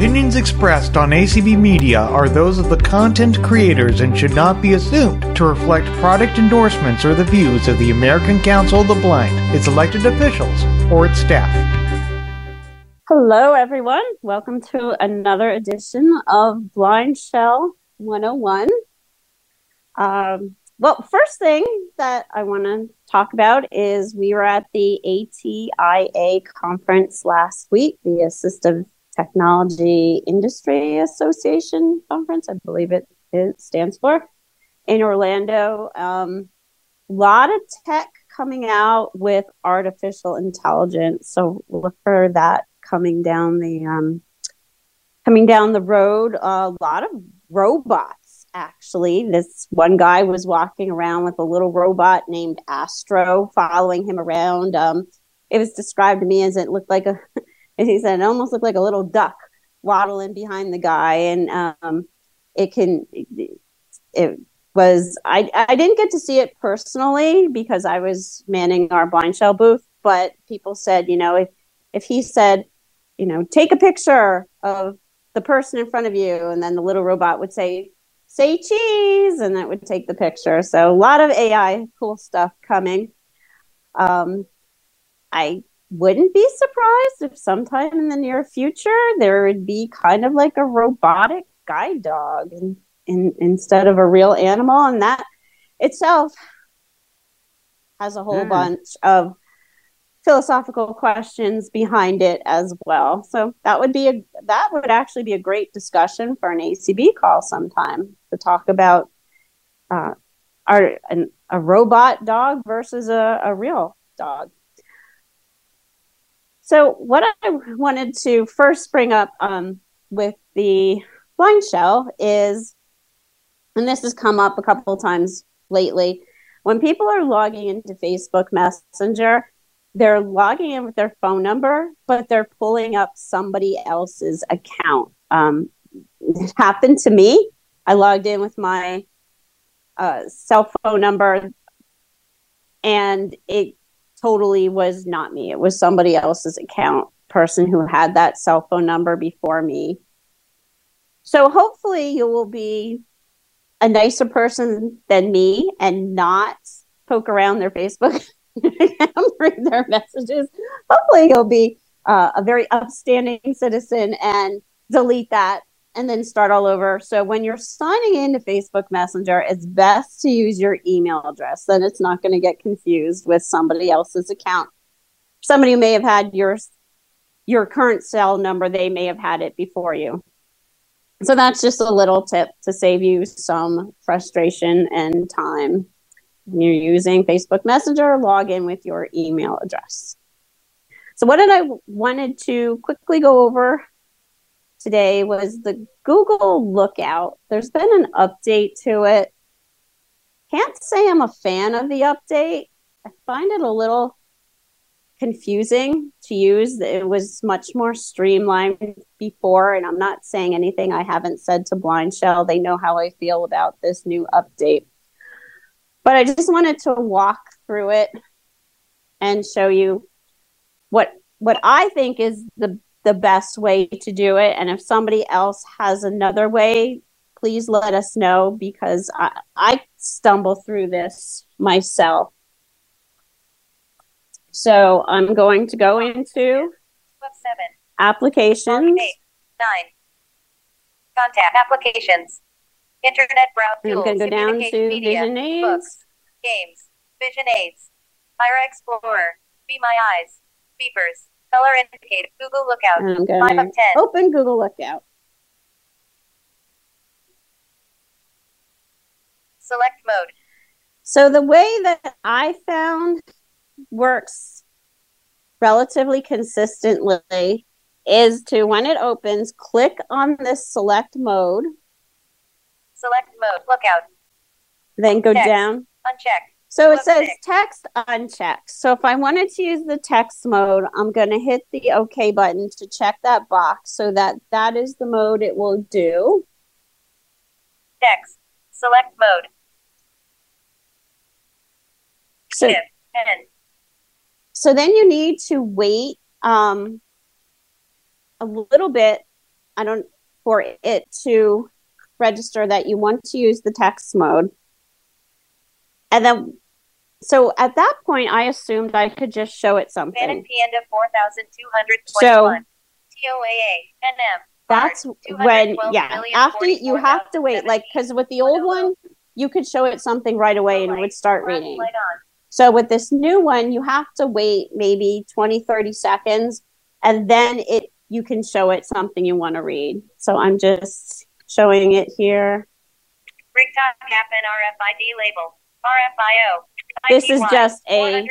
opinions expressed on ACB Media are those of the content creators and should not be assumed to reflect product endorsements or the views of the American Council of the Blind, its elected officials, or its staff. Hello, everyone. Welcome to another edition of Blind Shell 101. Um, well, first thing that I want to talk about is we were at the ATIA conference last week, the Assistive Technology Industry Association conference, I believe it, it stands for, in Orlando. A um, lot of tech coming out with artificial intelligence, so look for that coming down the um, coming down the road. A lot of robots actually. This one guy was walking around with a little robot named Astro following him around. Um, it was described to me as it looked like a, as he said, it almost looked like a little duck waddling behind the guy. And um, it can, it, it was, I, I didn't get to see it personally because I was manning our blind shell booth, but people said, you know, if, if he said, you know, take a picture of the person in front of you, and then the little robot would say, say cheese and that would take the picture so a lot of ai cool stuff coming um, i wouldn't be surprised if sometime in the near future there would be kind of like a robotic guide dog in, in, instead of a real animal and that itself has a whole mm. bunch of philosophical questions behind it as well. So that would be a that would actually be a great discussion for an ACB call sometime to talk about uh, our an, a robot dog versus a, a real dog. So what I wanted to first bring up um, with the blind shell is, and this has come up a couple times lately, when people are logging into Facebook Messenger they're logging in with their phone number, but they're pulling up somebody else's account. Um, it happened to me. I logged in with my uh, cell phone number, and it totally was not me. It was somebody else's account, person who had that cell phone number before me. So hopefully, you will be a nicer person than me and not poke around their Facebook and read their messages. Hopefully, you'll be uh, a very upstanding citizen and delete that and then start all over. So when you're signing into Facebook Messenger, it's best to use your email address. Then it's not going to get confused with somebody else's account. Somebody may have had your your current cell number, they may have had it before you. So that's just a little tip to save you some frustration and time When you're using Facebook Messenger, log in with your email address. So what did I wanted to quickly go over today was the Google Lookout. There's been an update to it. Can't say I'm a fan of the update. I find it a little confusing to use. It was much more streamlined before, and I'm not saying anything I haven't said to Blind Shell. They know how I feel about this new update. But I just wanted to walk through it and show you what what I think is the the best way to do it. And if somebody else has another way, please let us know because I, I stumble through this myself. So I'm going to go into seven applications. Eight, nine. Contact applications. Internet browse tools. I'm going to go down to media, Vision Aids. Books, games, Vision Aids, Aira Explorer, Be My Eyes, Beepers, Color Indicator, Google Lookout. 5 of 10. Open Google Lookout. Select mode. So the way that I found works relatively consistently is to when it opens, click on this select mode Select mode. Lookout. Then go text. down. Uncheck. So it says text unchecked. So if I wanted to use the text mode, I'm going to hit the OK button to check that box so that that is the mode it will do. Text. Select mode. So, so then you need to wait um, a little bit I don't for it to register that you want to use the text mode. And then so at that point I assumed I could just show it something. Panda 4221. So- TOAA. NM. That's when yeah, after you have to wait like cuz with the old one you could show it something right away and it would start reading. So with this new one, you have to wait maybe 20, 30 seconds, and then it you can show it something you want to read. So I'm just showing it here. Rig top cap and RFID label. RFIO. This is just a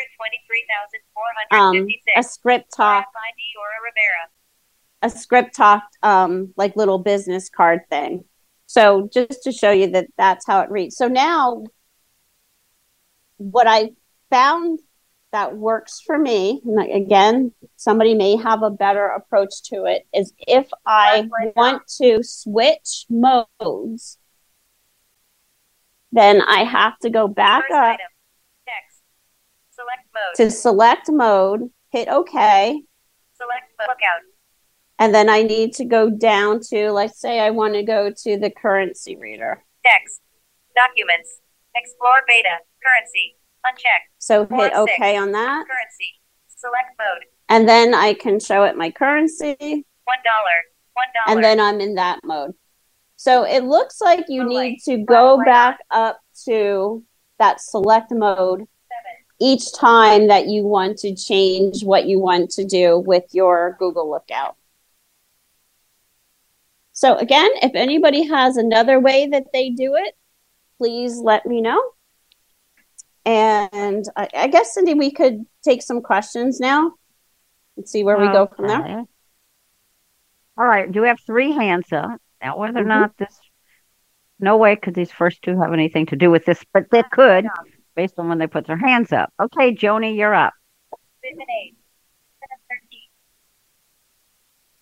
um, a script talk, a script talk, um, like little business card thing. So just to show you that that's how it reads. So now, what I found that works for me, and again, somebody may have a better approach to it, is if I want to switch modes, then I have to go back First up. Select mode. to select mode, hit OK, Select mode. Lookout. and then I need to go down to, let's say I want to go to the currency reader. Text. Documents. Explore beta. Currency. Unchecked. So Four, hit six. OK on that. Currency. Select mode. And then I can show it my currency, One dollar. One dollar. and then I'm in that mode. So it looks like you need to go back up to that select mode each time that you want to change what you want to do with your Google Lookout. So again, if anybody has another way that they do it, please let me know. And I, I guess Cindy, we could take some questions now and see where we go from there. All right. Do we have three hands up? Now, whether or Mhm. not this, no way could these first two have anything to do with this, but they could based on when they put their hands up. Okay, Joni, you're up. Vision eight. Seven thirteen.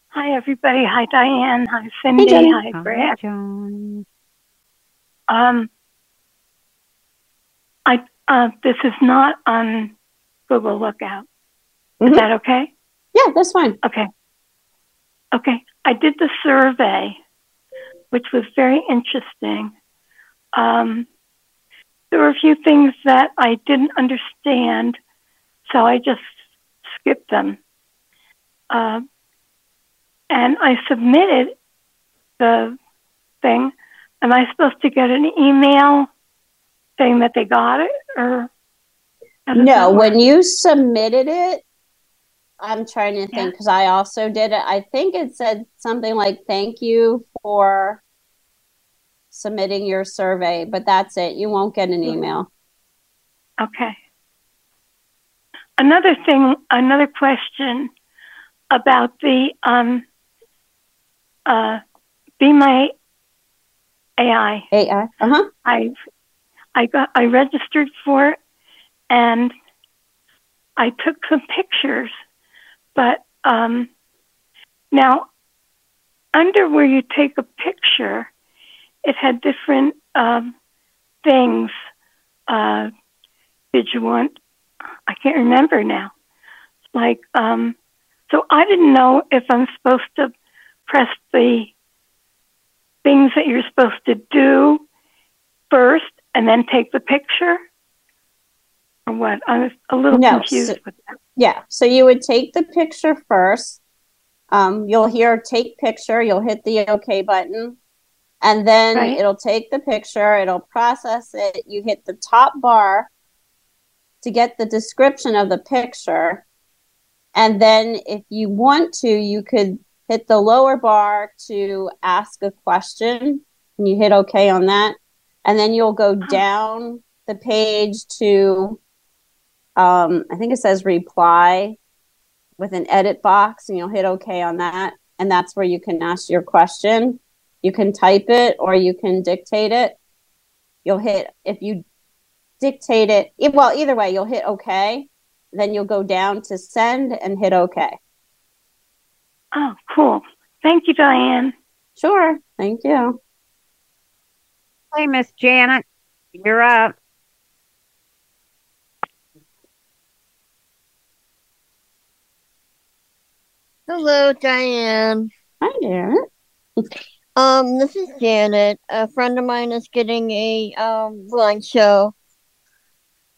Hi, everybody. Hi, Diane. Hi, Cindy. Jenny. Hi, Hi, Brad. Joni. Um, I uh, this is not on Google Lookout. Mhm. Is that okay? Yeah, that's fine. Okay. Okay. I did the survey, which was very interesting. Um, there were a few things that I didn't understand, so I just skipped them. Um, and I submitted the thing. Am I supposed to get an email saying that they got it, or No, when you submitted it, I'm trying to think because I also did it. I think it said something like, thank you for submitting your survey, but that's it. You won't get an email. Okay. Another thing, another question about the um, uh, Be My AI. AI. Uh huh. I I got I registered for it and I took some pictures, but um, now under where you take a picture, it had different um, things. Uh, did you want? I can't remember now. Like um, so, I didn't know if I'm supposed to press the things that you're supposed to do first and then take the picture? Or what? I was a little No, confused so- with that. Yeah. So you would take the picture first. Um, you'll hear take picture. You'll hit the OK button. And then Right. it'll take the picture, it'll process it. You hit the top bar to get the description of the picture. And then if you want to, you could hit the lower bar to ask a question. And you hit OK on that. And then you'll go down the page to, um, I think it says reply with an edit box, and you'll hit OK on that. And that's where you can ask your question. You can type it or you can dictate it. You'll hit, if you dictate it, well, either way, you'll hit OK. Then you'll go down to send and hit OK. Oh, cool. Thank you, Diane. Sure. Thank you. Hey, Miss Janet, you're up. Hello, Diane. Hi, Janet. Um, this is Janet. A friend of mine is getting a um BlindShell,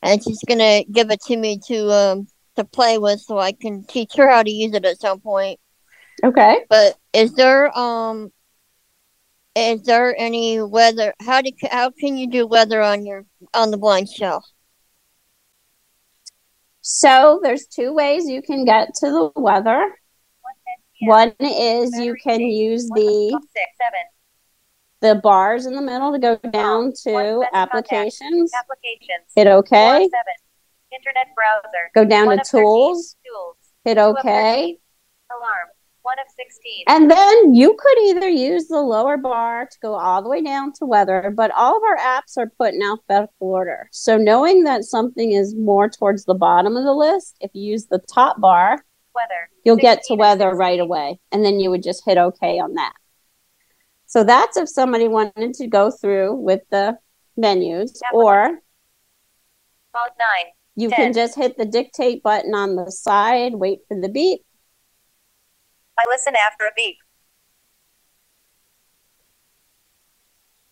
and she's gonna give it to me to um to play with, so I can teach her how to use it at some point. Okay. But is there um is there any weather? How do how can you do weather on your on the BlindShell? So there's two ways you can get to the weather. One is you can use the the bars in the middle to go down to applications. Applications. Hit OK. Internet browser. Go down to tools. Tools. Hit OK. Alarm. One of 16. And then you could either use the lower bar to go all the way down to weather, but all of our apps are put in alphabetical order. So knowing that something is more towards the bottom of the list, if you use the top bar, Weather. you'll get to weather 16. right away. And then you would just hit OK on that. So that's if somebody wanted to go through with the menus, or Font 9. you Ten. can just hit the dictate button on the side, wait for the beep. I listen after a beep.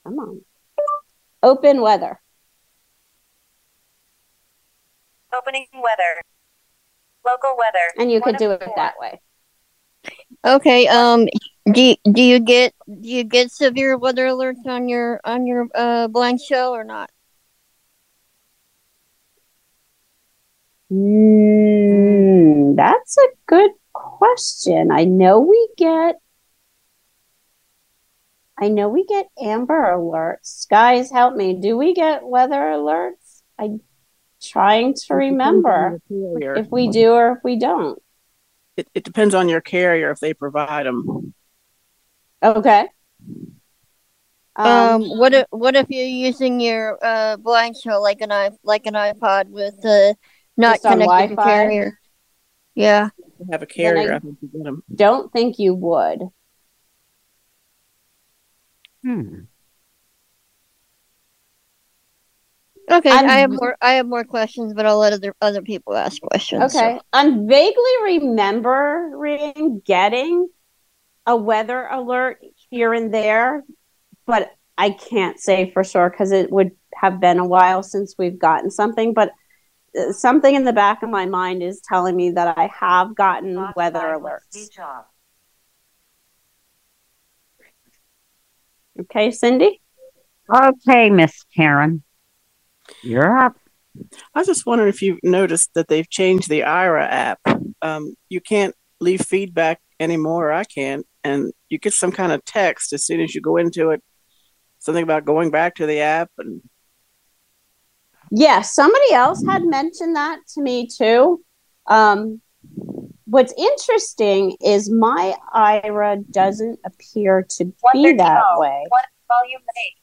Come on. Open weather. Opening weather. Local weather. And you One could do it four. that way. Okay. Um. Do you, do you get do you get severe weather alerts on your on your uh BlindShell or not? Mm, that's a good question. I know we get I know we get amber alerts. Guys, help me. Do we get weather alerts? I'm trying to remember if we do or if we don't. It, it depends on your carrier if they provide them. Okay. Um. What if what if you're using your uh BlindShell like an i like an iPod with uh not on connected to Wi-Fi? carrier? Yeah. You have a carrier, I- I think you get them. don't think you would. Hmm. Okay. I'm- I have more I have more questions, but I'll let other other people ask questions. so- Okay. I'm vaguely remembering getting a weather alert here and there, but I can't say for sure because it would have been a while since we've gotten something. But uh, something in the back of my mind is telling me that I have gotten weather alerts. Okay, Cindy? Okay, Miss Karen. You're up. I was just wondering if you've noticed that they've changed the Aira app. Um, you can't leave feedback anymore. I can't. And you get some kind of text as soon as you go into it, something about going back to the app. And Yeah, somebody else had mentioned that to me too. Um, what's interesting is my Aira doesn't appear to be that way. One volume eight.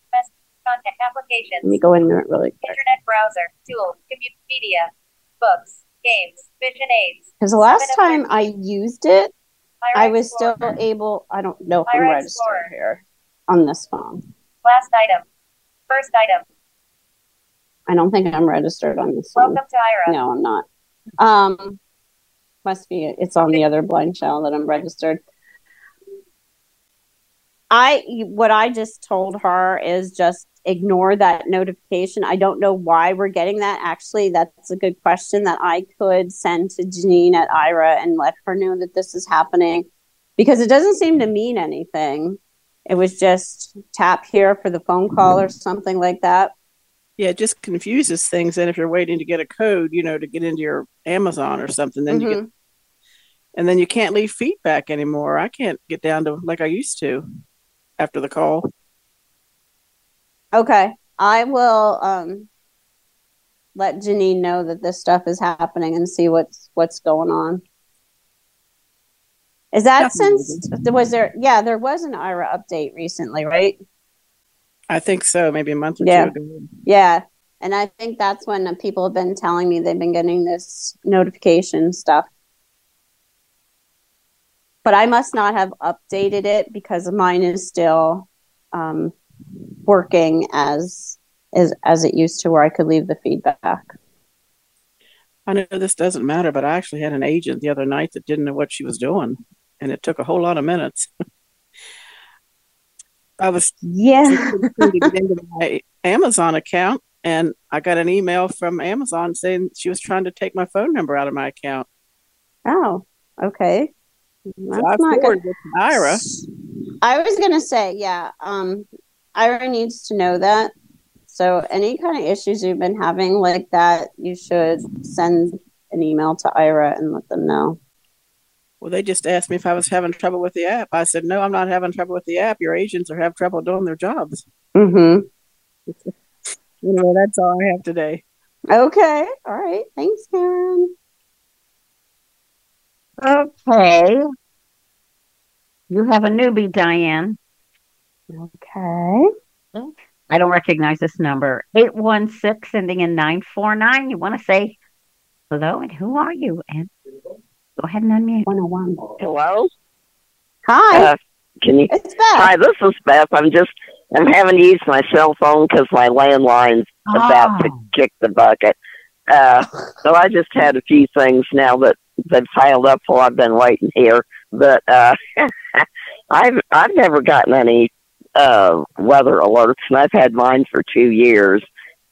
Message contact Let applications. me go in there really quick. Internet browser. Tool. Commute media. Books. Games. Vision aids. Because the last time I used it, Aira I was still able, I don't know if I'm registered Explorer. here on this phone. Last item. First item. I don't think I'm registered on this phone. Welcome to Aira. No, I'm not. Um, must be it's on the other blind shell that I'm registered. I what I just told her is just ignore that notification. I don't know why we're getting that. Actually, that's a good question that I could send to Janine at Aira and let her know that this is happening because it doesn't seem to mean anything. It was just tap here for the phone call or something like that. yeah, it just confuses things. And if you're waiting to get a code, you know, to get into your Amazon or something, then you get, Mhm. and then you can't leave feedback anymore. I can't get down to like I used to after the call. Okay. I will um let Janine know that this stuff is happening and see what's what's going on. Is that Definitely. since was there yeah, there was an Aira update recently, right? I think so, maybe a month or Yeah. two ago. Yeah. And I think that's when people have been telling me they've been getting this notification stuff. But I must not have updated it because mine is still um, working as as as it used to, where I could leave the feedback. I know this doesn't matter, but I actually had an agent the other night that didn't know what she was doing, and it took a whole lot of minutes. I was Yeah. trying to get into my Amazon account, and I got an email from Amazon saying she was trying to take my phone number out of my account. Oh, okay. So That's I not good. Aira. I was gonna say, yeah. Um, Aira needs to know that. So any kind of issues you've been having like that, you should send an email to Aira and let them know. Well, they just asked me if I was having trouble with the app. I said, no, I'm not having trouble with the app. Your agents are having trouble doing their jobs. Mm-hmm. Anyway, that's all I have today. Okay. All right. Thanks, Karen. Okay. You have a newbie, Diane. Okay. I don't recognize this number. 816 ending in 949. You want to say hello and who are you? And go ahead and unmute. 101. Hello. Hi. Uh, can you? it's Beth. Hi, this is Beth. I'm just I'm having to use my cell phone because my landline's about to Oh. kick the bucket. Uh, so I just had a few things now that that piled up while I've been waiting here. But uh, I've I've never gotten any uh, weather alerts, and I've had mine for two years.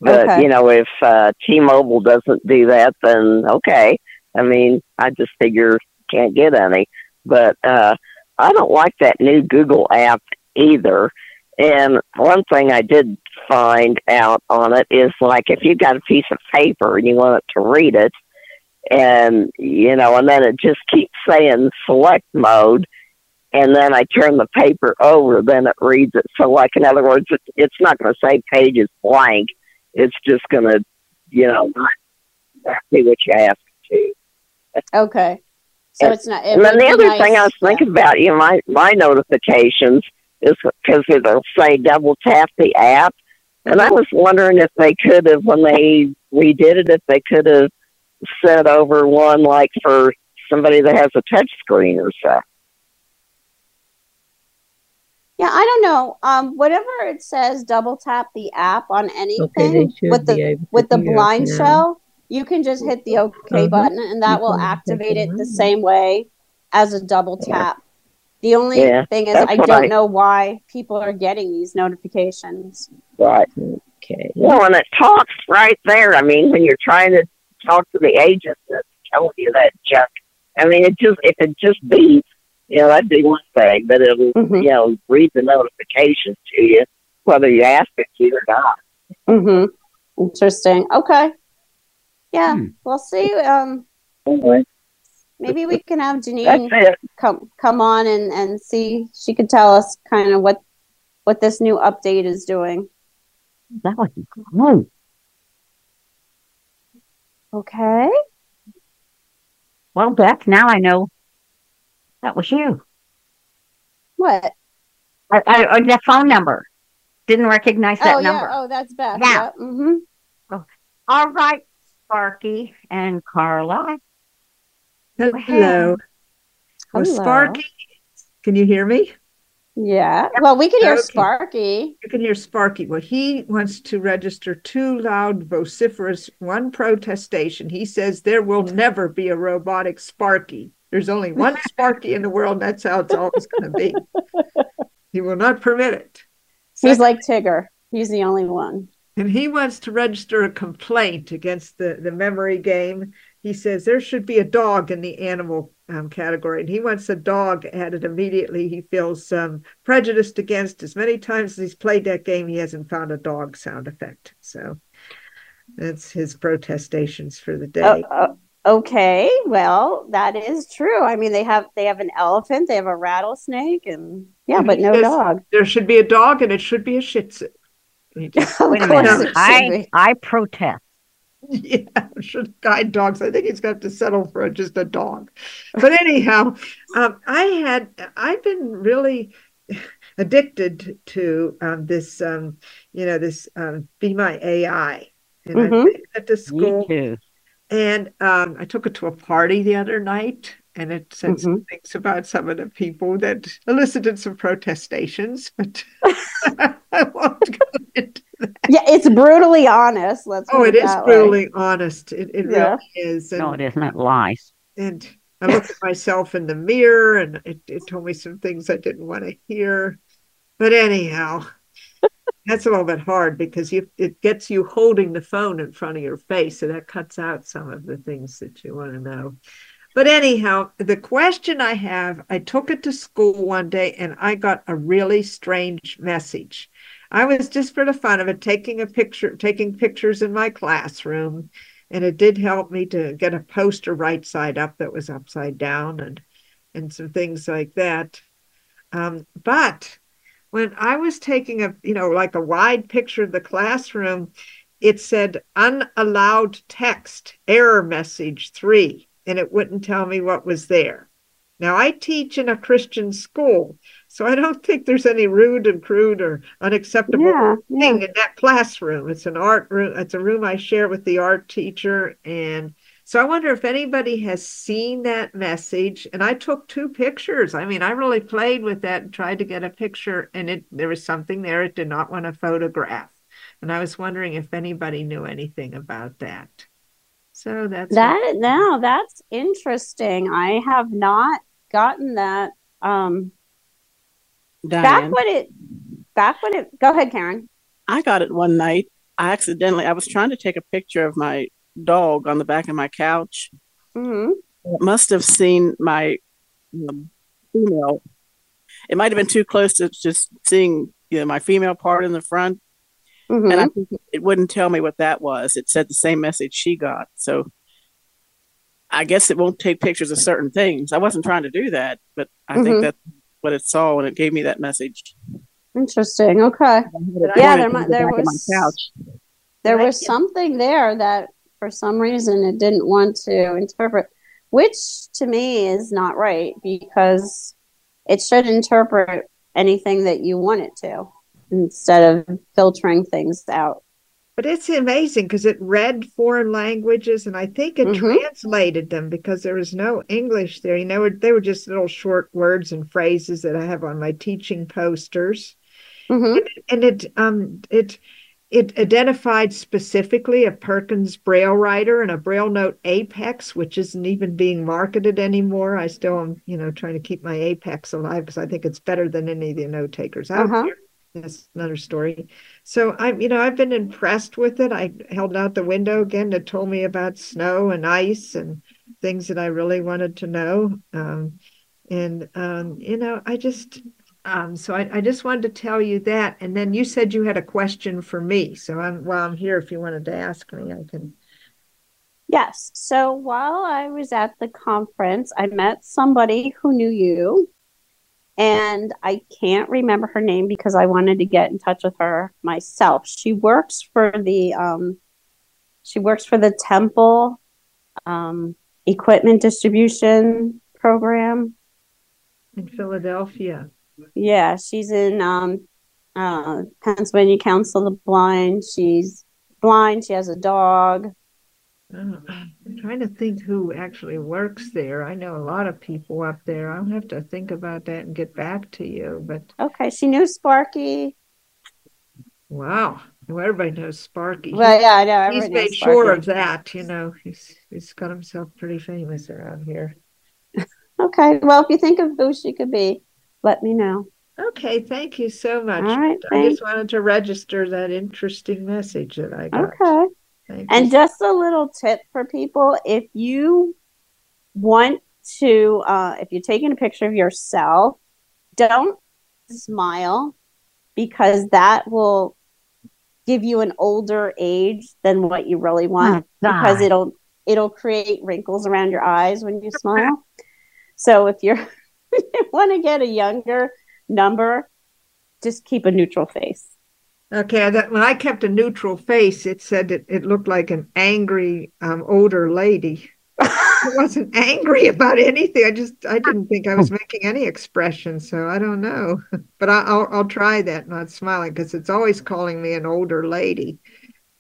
But Okay. you know, if uh, T-Mobile doesn't do that, then okay. I mean, I just figure can't get any. But uh, I don't like that new Google app either. And one thing I did find out on it is like if you got a piece of paper and you want it to read it, and you know, and then it just keeps saying select mode, and then I turn the paper over, then it reads it. So, like in other words, it, it's not going to say page is blank. It's just going to, you know, not exactly what you ask it to. Okay. So And- it's not. it And then the other nice- thing I was thinking about, you know, my my notifications is because it'll say double tap the app, and I was wondering if they could have, when they redid it, if they could have sent over one like for somebody that has a touch screen or so. Yeah, I don't know. Um, whatever it says, double tap the app on anything they should with the with the blind now. shell. You can just hit the OK Uh-huh. button, and that You will activate it it the same way as a double Yeah. tap. The only Yeah, thing is, I what don't I- know why people are getting these notifications. Right. Okay. Well, and it talks right there. I mean, when you're trying to talk to the agent that's telling you that junk. I mean, it just if it just beeps, you know, that'd be one thing, but it'll Mhm. you know read the notifications to you whether you ask it to or not. Mm-hmm. Interesting. Okay. Yeah, Hmm. we'll see. Um, Anyway, maybe we can have that's Janine come come on and and see. She could tell us kind of what what this new update is doing. That would be great. Okay. Well, Beth, now I know that was you. What? I, I, I the phone number. Didn't recognize that oh number. yeah. Oh, that's Beth. Yeah. Yeah. Mm-hmm. All right, Sparky and Carla. Hello. Hello. Well, Sparky, can you hear me? Yeah. Well, we can hear Okay. Sparky. You can hear Sparky. Well, he wants to register two loud, vociferous, one protestation. He says there will never be a robotic Sparky. There's only one Sparky in the world. and That's how it's always going to be. He will not permit it. He's like Tigger. He's the only one. And he wants to register a complaint against the, the memory game. He says there should be a dog in the animal um, category, and he wants a dog added immediately. He feels um, prejudiced against. As many times as he's played that game, he hasn't found a dog sound effect. So that's his protestations for the day. Oh, oh, okay. Well, that is true. I mean, they have they have an elephant, they have a rattlesnake, and yeah, but no says dog. There should be a dog, and it should be a Shih Tzu. Just- of Wait a course, minute. it I be. I protest. Yeah, should guide dogs. I think he's got to settle for just a dog. But anyhow, um, I had I've been really addicted to um, this, um, you know, this um, Be My AI, and I Mhm. took it to Me school, too. And um, I took it to a party the other night, and it said some things about some of the people that elicited some protestations, but I won't go into that. Yeah, it's brutally honest. Let's. Oh, put it is that way. brutally honest. It, it Yeah. really is. And, No, it isn't. It lies. and I looked at myself in the mirror and it, it told me some things I didn't want to hear. But anyhow, that's a little bit hard because you it gets you holding the phone in front of your face, so that cuts out some of the things that you want to know. But anyhow, the question I have, I took it to school one day and I got a really strange message. I was just for the fun of it taking a picture, taking pictures in my classroom, and it did help me to get a poster right side up that was upside down and and some things like that. Um, but when I was taking a, you know, like a wide picture of the classroom, it said unallowed text, error message three, and it wouldn't tell me what was there. Now, I teach in a Christian school, so I don't think there's any rude and crude or unacceptable Yeah, thing yeah. in that classroom. It's an art room, it's a room I share with the art teacher. And so I wonder if anybody has seen that message. And I took two pictures. I mean, I really played with that and tried to get a picture, and it there was something there it did not want to photograph. And I was wondering if anybody knew anything about that. So that's That now that's interesting. I have not gotten that. Um, back when it, back when it. Go ahead, Karen. I got it one night. I accidentally, I was trying to take a picture of my dog on the back of my couch. hmm It must have seen my um, female. It might have been too close to just seeing, you know, my female part in the front. hmm And I think it wouldn't tell me what that was. It said the same message she got. So I guess it won't take pictures of certain things. I wasn't trying to do that, but I Mhm. think that's what it saw when it gave me that message. Interesting. Okay. I had it Yeah, there to the there was- There was something there that for some reason it didn't want to interpret, which to me is not right because it should interpret anything that you want it to instead of filtering things out. But it's amazing because it read foreign languages and I think it Mhm. translated them because there was no English there. You know, they were just little short words and phrases that I have on my teaching posters. hmm And it um it it identified specifically a Perkins Braille writer and a Braille Note Apex, which isn't even being marketed anymore. I still am, you know, trying to keep my Apex alive because I think it's better than any of the note takers out Uh-huh. there. That's another story. So I'm, you know, I've been impressed with it. I held out the window again. It told me about snow and ice and things that I really wanted to know. Um, and um, you know, I just um, so I, I just wanted to tell you that. And then you said you had a question for me. So I'm while I'm here, if you wanted to ask me, I can. Yes. So while I was at the conference, I met somebody who knew you, and I can't remember her name because I wanted to get in touch with her myself. She works for the um, she works for the Temple um, Equipment Distribution Program. In Philadelphia. Yeah, she's in um, uh, Pennsylvania Council of the Blind. She's blind. She has a dog. Oh, I'm trying to think who actually works there. I know a lot of people up there. I'll have to think about that and get back to you. But Okay, she knew Sparky. wow, well, everybody knows Sparky. Well, yeah, I know. He's made sure of that, you know. He's he's got himself pretty famous around here. Okay, well, if you think of who she could be, let me know. Okay, thank you so much. All right, I thanks. just wanted to register that interesting message that I got. Okay. Thank And you. just a little tip for people if you want to, uh, if you're taking a picture of yourself, don't smile because that will give you an older age than what you really want because it'll it'll create wrinkles around your eyes when you smile. So if you're if you want to get a younger number, just keep a neutral face. Okay, that when I kept a neutral face, it said it, it looked like an angry um, older lady. I wasn't angry about anything. I just I didn't think I was making any expression, so I don't know. But I, I'll I'll try that, not smiling, because it's always calling me an older lady.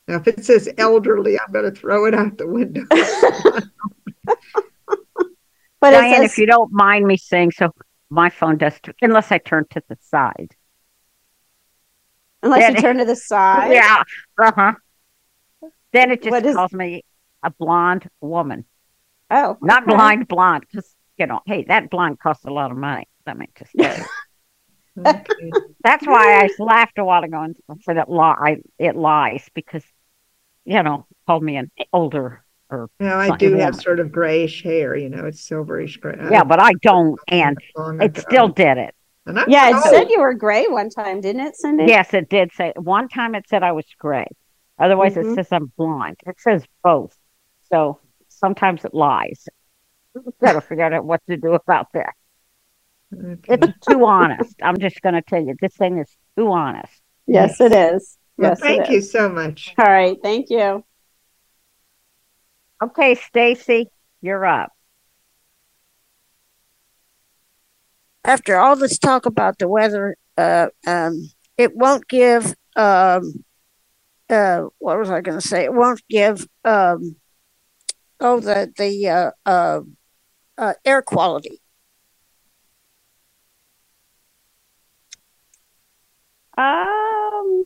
Now, if it says elderly, I'm going to throw it out the window. But Diane, says if you don't mind me saying so, my phone does too, unless I turn to the side. unless you then- turn to the side. Yeah. Uh huh. Then it just What is- calls me a blonde woman, Oh, not okay. blind blonde. Because you know, hey, that blonde costs a lot of money. Let me just tell you. Okay. That's why I laughed a while ago and for that lie. It lies because, you know, called me an older or Now I do have woman. sort of grayish hair, you know, it's silverish gray. Yeah, but I don't, and it ago. still did it. Yeah, it not said you were gray one time, didn't it, Cindy? Yes, it did say one time it said I was gray. Otherwise, Mhm. it says I'm blonde. It says both. So sometimes it lies. Got to figure out what to do about that. Okay. It's too honest. I'm just going to tell you, this thing is too honest. Yes, it is. Well, Yes, it thank you is. so much. All right, thank you. Okay, Stacy, you're up. after all this talk about the weather, uh, um, it won't give. Um, uh, what was I going to say? It won't give. Um, oh, the the uh, uh, uh, air quality. Um,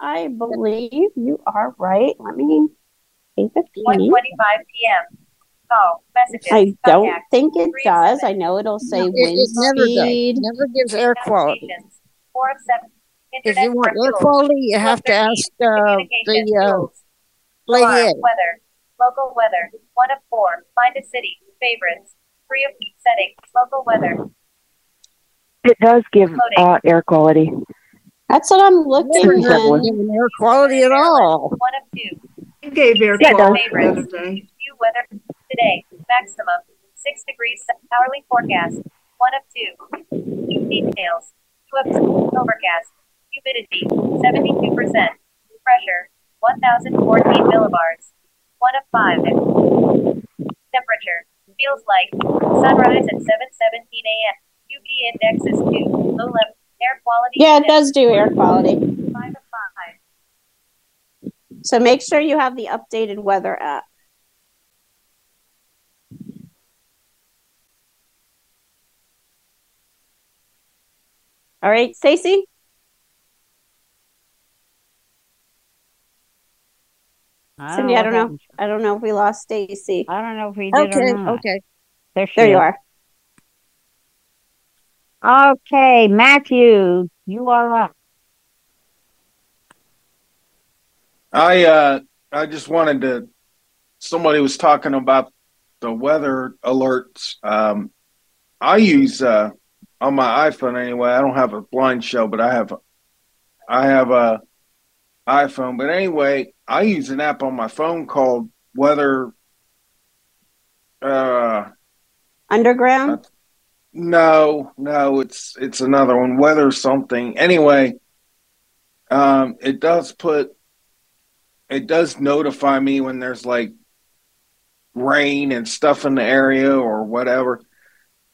I believe you are right. Let me eight fifteen. 1:25 p.m. Oh, messages. I don't Contact. think it Three does. seven. I know it'll say No, it, wind it never does. speed. Never gives air quality. Notifications. Four of seven. If you want air quality, you have to ask uh, the uh, Fuels. lady. Weather. Local weather. One of four. Find a city. Favorites. Three of settings. Local weather. It does give uh, air quality. That's what I'm looking Never Seven, seven. at. air quality at all. One of two. You gave air Yeah, it quality the other day. View weather today. Maximum six degrees. Hourly forecast. One of two. Details. Two of overcast. Humidity. Seventy-two percent. Pressure. One thousand fourteen millibars. One of five. Temperature. Feels like sunrise at seven seventeen a.m. UV index is two. Low level. Air quality. Yeah, it does do air quality. Five of five. So make sure you have the updated weather app. All right, Stacy? Cindy, I don't know. I don't know if we lost Stacy. I don't know if we did Okay, or not. okay. There, she There you are. Okay, Matthew, you are up. I uh I just wanted to somebody was talking about the weather alerts. Um I use uh on my iPhone anyway, I don't have a BlindShell, but I have I have a iPhone. But anyway, I use an app on my phone called Weather uh Underground? no, no, it's it's another one. Weather something. Anyway, um, it does put it does notify me when there's like rain and stuff in the area or whatever.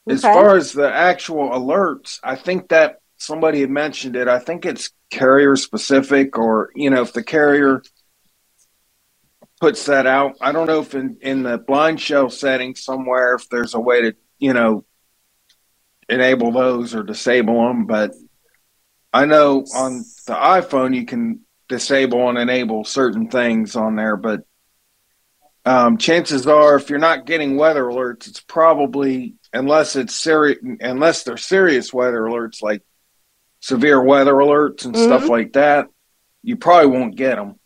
As far as the actual alerts, I think that somebody had mentioned it. I think it's carrier specific, or you know, if the carrier puts that out. I don't know if in in the blind shell setting somewhere if there's a way to you know enable those or disable them, but I know on the iPhone you can disable and enable certain things on there, but um, chances are if you're not getting weather alerts, it's probably unless it's serious, unless they're serious weather alerts like severe weather alerts and stuff Mhm. like that, you probably won't get them.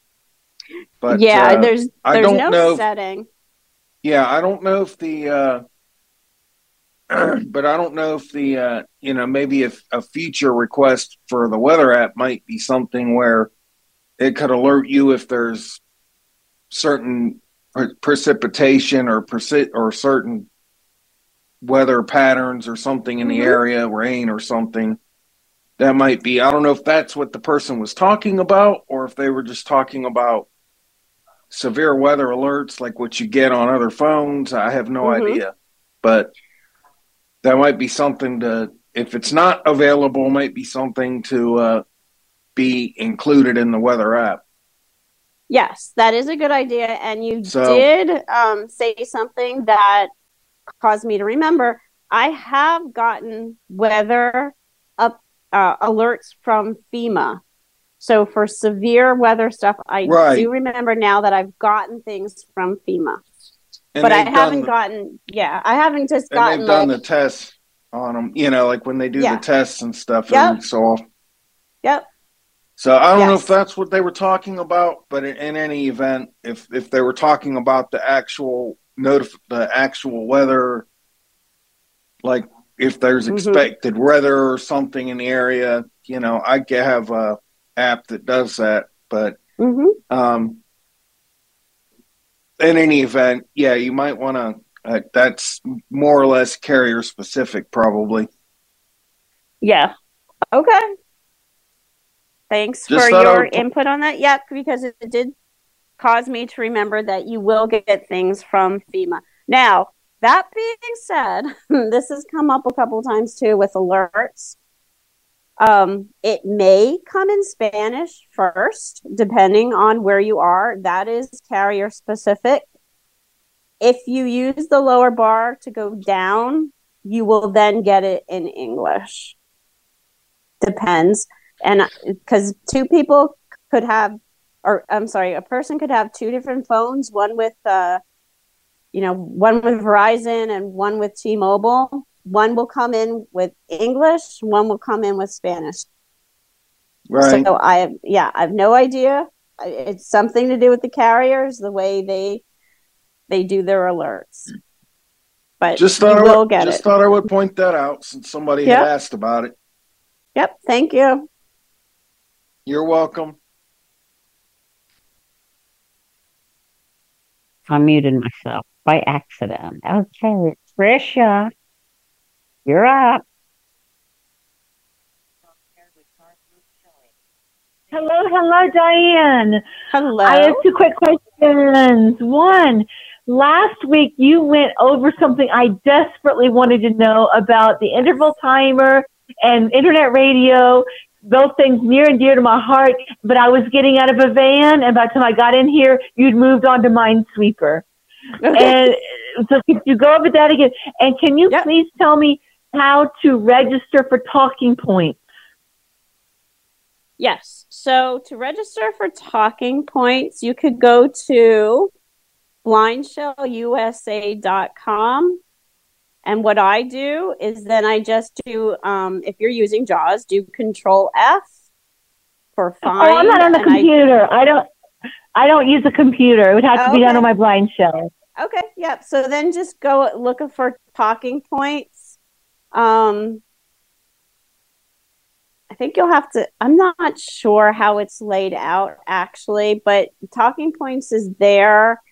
But yeah, uh, there's I there's don't no know if- setting. yeah, I don't know if the, uh, but I don't know if the, uh, you know, maybe if a feature request for the weather app might be something where it could alert you if there's certain precipitation or persi- or certain weather patterns or something in the Mhm. area, rain or something. That might be. I don't know if that's what the person was talking about or if they were just talking about severe weather alerts like what you get on other phones. I have no Mhm. idea. But that might be something to if it's not available, might be something to uh, be included in the weather app. Yes, that is a good idea. And you So- did um, say something that caused me to remember. I have gotten weather up uh, alerts from FEMA. So for severe weather stuff, I Right. do remember now that I've gotten things from FEMA. And but I haven't the- gotten, yeah, I haven't just and gotten they've done like, the tests. on them. You know, like when they do Yeah. the tests and stuff Yep. every so. Yep. So I don't know if that's what they were talking about, but in, in any event, if if they were talking about the actual notif- the actual weather, like if there's Mhm. expected weather or something in the area, you know, I have a app that does that. But hmm um, in any event, yeah, you might want to. Uh, that's more or less carrier specific, probably. Yeah. Okay. Thanks Just for your would- input on that. Yep, because it did cause me to remember that you will get things from FEMA. Now, that being said, this has come up a couple times too with alerts. Um, it may come in Spanish first, depending on where you are. That is carrier specific. If you use the lower bar to go down, you will then get it in English. Depends. And because two people could have, or I'm sorry, a person could have two different phones, one with, uh, you know, one with Verizon and one with T Mobile. One will come in with English, one will come in with Spanish. Right. So I have, yeah, I have no idea. It's something to do with the carriers, the way they they do their alerts. But just thought I would, just it. thought I would point that out since somebody Yep. had asked about it. Yep. Thank you. You're welcome. I muted myself by accident. Okay, Trisha, you're up. Hello, hello, Diane. Hello. I have two quick questions. One, last week you went over something I desperately wanted to know about the interval timer and internet radio, both things near and dear to my heart. But I was getting out of a van, and by the time I got in here, you'd moved on to Minesweeper. And so, could you go over that again? And can you please tell me how to register for talking points? Yes. So to register for talking points, you could go to blindshellusa.com. And what I do is then I just do, um, if you're using JAWS, do Control F for find. Oh, I'm not on the and I- computer. I, don't. I don't use a computer. It would have to be done on my BlindShell. Okay, yep. So then just go looking for talking points. Um, I think you'll have to, I'm not sure how it's laid out actually, but talking points is there.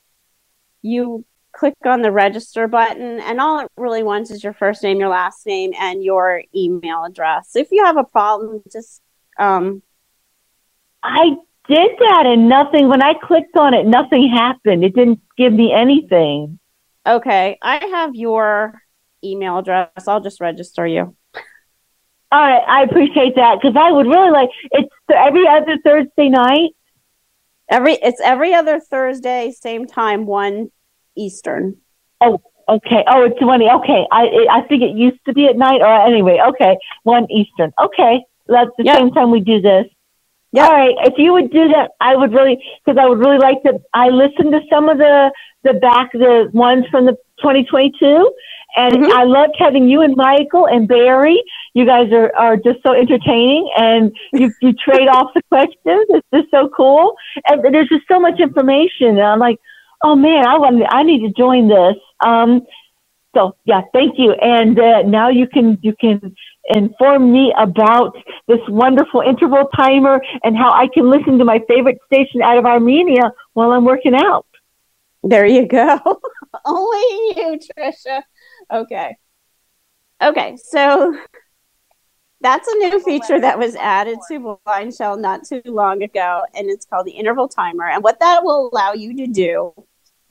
You click on the register button, and all it really wants is your first name, your last name, and your email address. If you have a problem, just um, I did that and nothing. When I clicked on it, nothing happened. It didn't give me anything. okay, I have your email address. I'll just register you. All right, I appreciate that because I would really like it's every other Thursday night. Every it's every other Thursday, same time, one Eastern. Oh, okay. Oh, it's one. Okay, I I think it used to be at night, or anyway. Okay, one Eastern. Okay, that's the same time we do this. All right. If you would do that, I would really because I would really like to. I listened to some of the the back the ones from the 2022, and mm-hmm. I loved having you and Michael and Barry. You guys are are just so entertaining, and you you trade off the questions. It's just so cool, and there's just so much information. And I'm like, oh man, I want I need to join this. Um, so yeah, thank you. And uh, now you can you can inform me about this wonderful interval timer and how I can listen to my favorite station out of Armenia while I'm working out. There you go. Only you, Trisha. Okay. Okay, so that's a new feature that was added to BlindShell not too long ago, and it's called the interval timer. And what that will allow you to do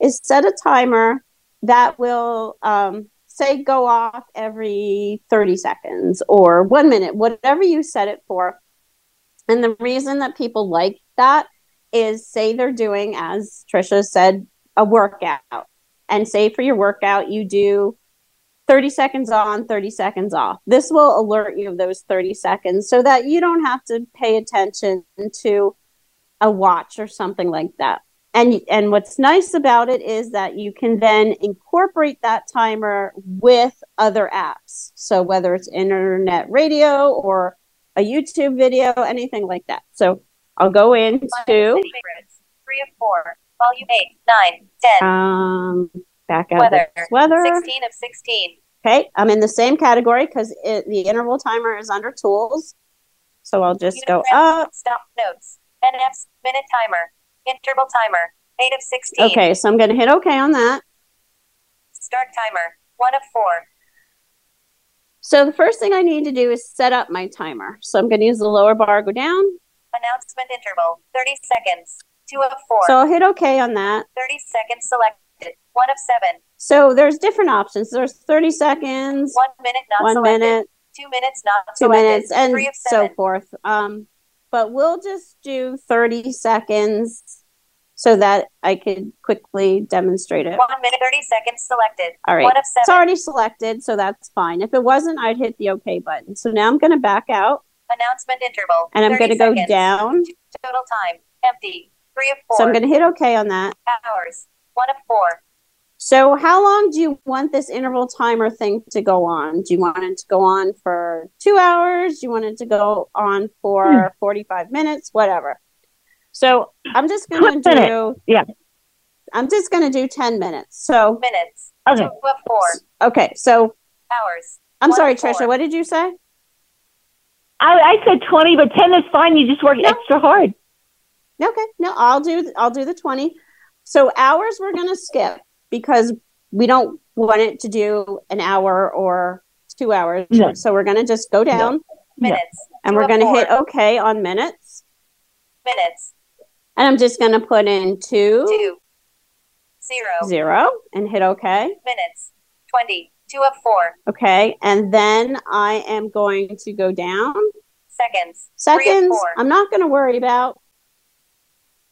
is set a timer that will um, say go off every 30 seconds or one minute, whatever you set it for. And the reason that people like that is say they're doing, as Trisha said, a workout. And say for your workout, you do 30 seconds on, 30 seconds off. This will alert you of those 30 seconds so that you don't have to pay attention to a watch or something like that. and and what's nice about it is that you can then incorporate that timer with other apps. So whether it's internet radio or a YouTube video, anything like that. So I'll go into Three of four. Volume eight, nine, ten. um back out weather. of weather. Sixteen of sixteen. Okay, I'm in the same category because the interval timer is under tools. So I'll just go up. Stop notes. NFs. Minute timer. Interval timer. Eight of sixteen. Okay, so I'm going to hit OK on that. Start timer. One of four. So the first thing I need to do is set up my timer. So I'm going to use the lower bar, go down. Announcement interval. Thirty seconds. Two of four. So I'll hit OK on that. Thirty seconds selected. One of seven. So there's different options. There's 30 seconds, One minute not one selected. minute, Two minutes not two selected. minutes, and Three of so forth. Um, but we'll just do 30 seconds so that I could quickly demonstrate it. One minute thirty seconds selected. All right. One of seven. It's already selected, so that's fine. If it wasn't, I'd hit the OK button. So now I'm going to back out Announcement interval. and I'm going to go down. Total time. Empty. Three of four. So I'm going to hit OK on that. Hours. One of four. So how long do you want this interval timer thing to go on? Do you want it to go on for two hours? Do you want it to go on for hmm. 45 minutes? Whatever. So I'm just going to 20 minutes. do, Yeah. I'm just going to do 10 minutes. So, Minutes. Okay. Two of four. okay. So Hours. I'm One sorry. Trisha, what did you say? I, I said 20, but 10 is fine. You just work extra hard. Okay. No, I'll do, I'll do the 20. So hours we're going to skip because we don't want it to do an hour or two hours. No. So we're going to just go down Minutes. and Two we're going to hit OK on minutes. Minutes. And I'm just going to put in two, Two. Zero. zero, and hit OK. Minutes. Twenty. Two of four. Okay. And then I am going to go down. Seconds. Three of Seconds, four. I'm not going to worry about.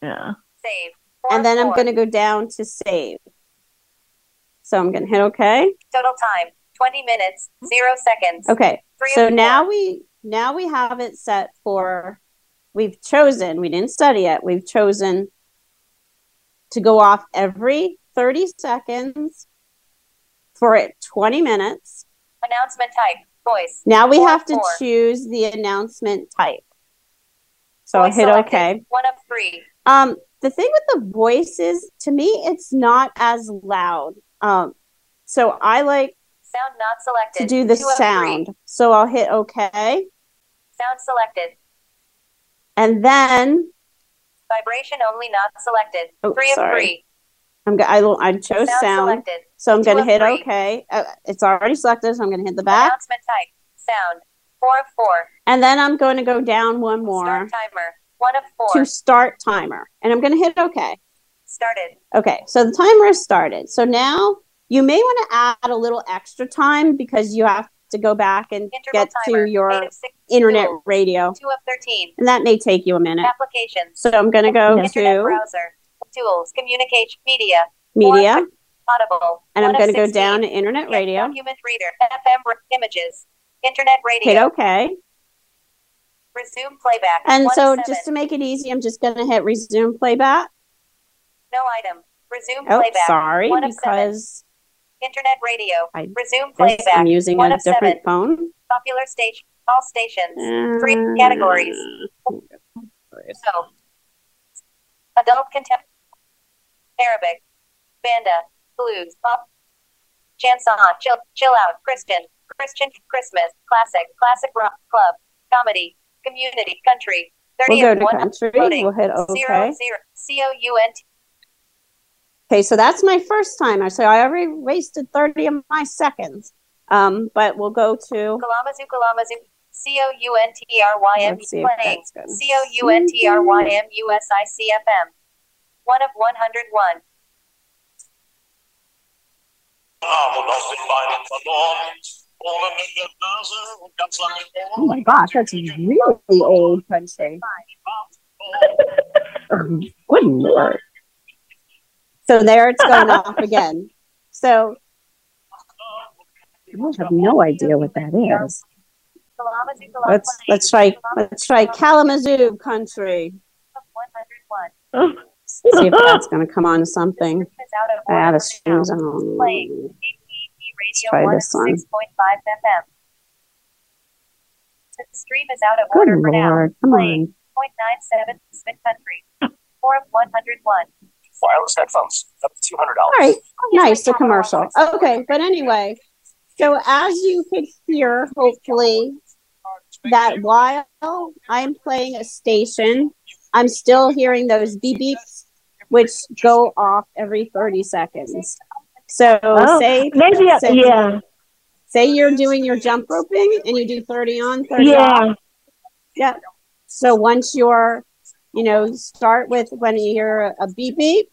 Yeah. Save. Four And then I'm going to go down to save. So I'm going to hit OK. Total time. Twenty minutes. Zero seconds. Okay. So now we now we have it set for we've chosen, we didn't study it. We've chosen to go off every 30 seconds for it 20 minutes. Announcement type. Voice. Now we Four have to four. choose the announcement type. So I'll hit selected. OK. One of three. Um, the thing with the voice is, to me, it's not as loud. Um, so I like Sound not selected. to do the sound. Three. So I'll hit OK, Sound selected. and then Vibration only not selected. Oh, three of sorry. three. I'm go- I, I chose Sound sound, selected. so I'm going to hit three. OK. Uh, it's already selected, so I'm going to hit the back, Announcement type. Sound. Four of four. and then I'm going to go down one more Start timer. One of four. to start timer, and I'm going to hit OK. Started. Okay, so the timer is started. So now you may want to add a little extra time because you have to go back and Interval get timer. to your six. internet Tools. radio, Two of thirteen. and that may take you a minute. Applications. So I'm going to go Internet to browser. Tools. Communication. Media. media, Audible. and I'm going to go down to internet radio. Document reader. FM images. Internet radio. Hit OK. Resume playback. And so just to make it easy, I'm just going to hit resume playback. No item. Resume Oh, playback. sorry, One because Internet radio. I, resume playback. I'm using One a of seven. different phone. Popular station. All stations. Three Uh, categories. So, adult contempt, Arabic, banda, blues, pop, chanson, chill, chill out, Christian, Christian, Christmas, classic, classic rock, club, comedy, community, country. Thirty We'll of go to one. country. Loading. We'll hit Zero, OK. zero, C O U N T. Okay, so that's my first timer. So I already wasted 30 of my seconds. Um, but we'll go to Kalamazoo, Kalamazoo, C O U N T R Y M Let's see if playing. C O U N T R Y M U S I C F M. One of one hundred one. Oh my gosh, that's really old country. Good lord. So there it's going off again. So I have no idea what that is. Let's let's try let's try Kalamazoo country. One hundred one. See if that's going to come on to something. Is out of I have a for stream now. zone. Playing Let's try this one. 106.5 FM. The stream is out of Good order for now. lord, come Playing on. 0.97 Smith Country. Four of 101. Wireless headphones, up to two hundred All dollars. right, nice, a commercial. Okay, but anyway, so as you could hear, hopefully, that while I'm playing a station, I'm still hearing those beep beeps, which go off every 30 seconds. So Oh, say, maybe I- say, yeah. say you're doing your jump roping and you do 30 on, 30 Yeah. off. Yep. So once you're, you know, start with when you hear a beep beep,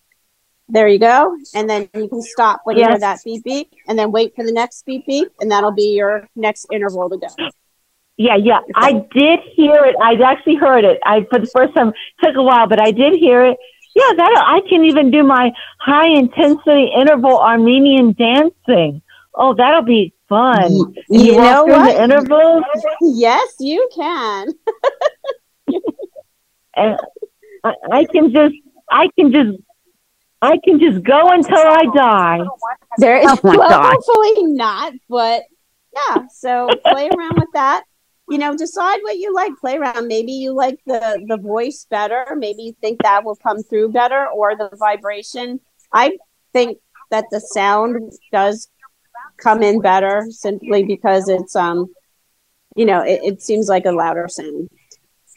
there you go. And then you can stop when you hear that beep beep and then wait for the next beep beep and that'll be your next interval to go. Yeah, yeah. I did hear it. I actually heard it. I for the first time took a while, but I did hear it. Yeah, that I can even do my high intensity interval Armenian dancing. Oh, that'll be fun. You, walk know what? The intervals, Yes, you can. and I, I can just, I can just, I can just go until I die. There is Oh my well, God. hopefully not, but yeah. So play around with that. You know, decide what you like. Play around. Maybe you like the the voice better. Maybe you think that will come through better, or the vibration. I think that the sound does come in better simply because it's um, you know, it, it seems like a louder sound.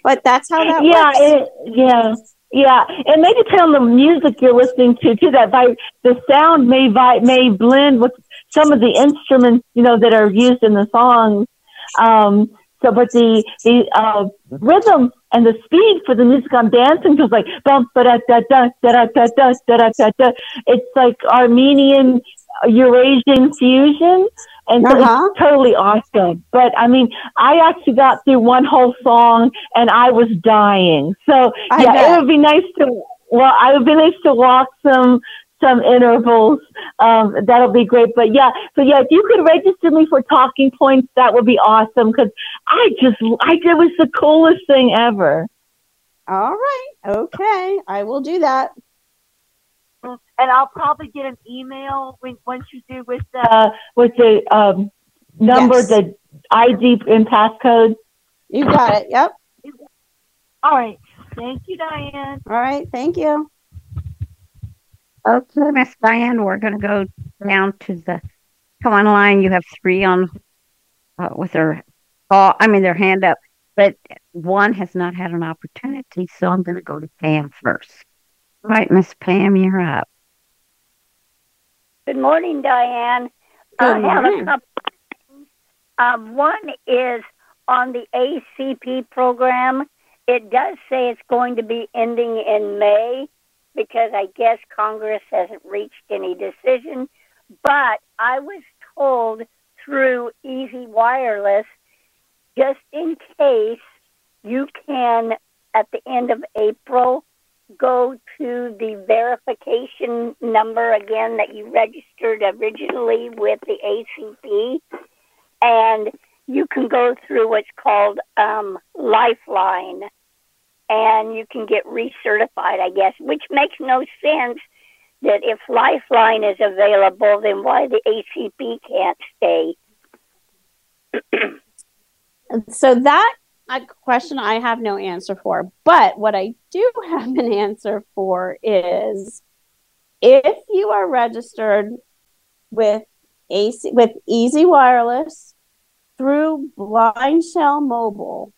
But that's how that yeah, works. it, yeah, yeah. and maybe on the music you're listening to too. That vi- the sound may vi- may blend with some of the instruments you know that are used in the songs. Um, so, but the the uh, rhythm and the speed for the music I'm dancing to is like bum da da da da da da da da da da da. It's like Armenian Eurasian fusion, and so Uh-huh. it's totally awesome. But I mean, I actually got through one whole song and I was dying. So I yeah, it would be nice to well, I would be nice to walk some some intervals. Um, that'll be great. But yeah, so yeah, if you could register me for talking points, that would be awesome. Because I just, I it was the coolest thing ever. All right. Okay. I will do that. And I'll probably get an email when once you do with the uh, with the um, number, Yes. the ID and passcode. You got it. Yep. All right. Thank you, Diane. All right. Thank you. Okay, Miss Diane, we're going to go down to the come on line. You have three on uh, with their call. I mean, their hand up, but one has not had an opportunity, so I'm going to go to Pam first. All right, Miss Pam, you're up. Good morning, Diane. Good I have morning. a couple. Um, one is on the ACP program. It does say it's going to be ending in May because I guess Congress hasn't reached any decision. But I was told through Easy Wireless, just in case you can, at the end of April, go to the verification number again that you registered originally with the ACP, and you can go through what's called um, Lifeline, and you can get recertified, I guess, which makes no sense that if Lifeline is available, then why the ACP can't stay? So that a question I have no answer for. But what I do have an answer for is if you are registered with AC with Easy Wireless through BlindShell Mobile.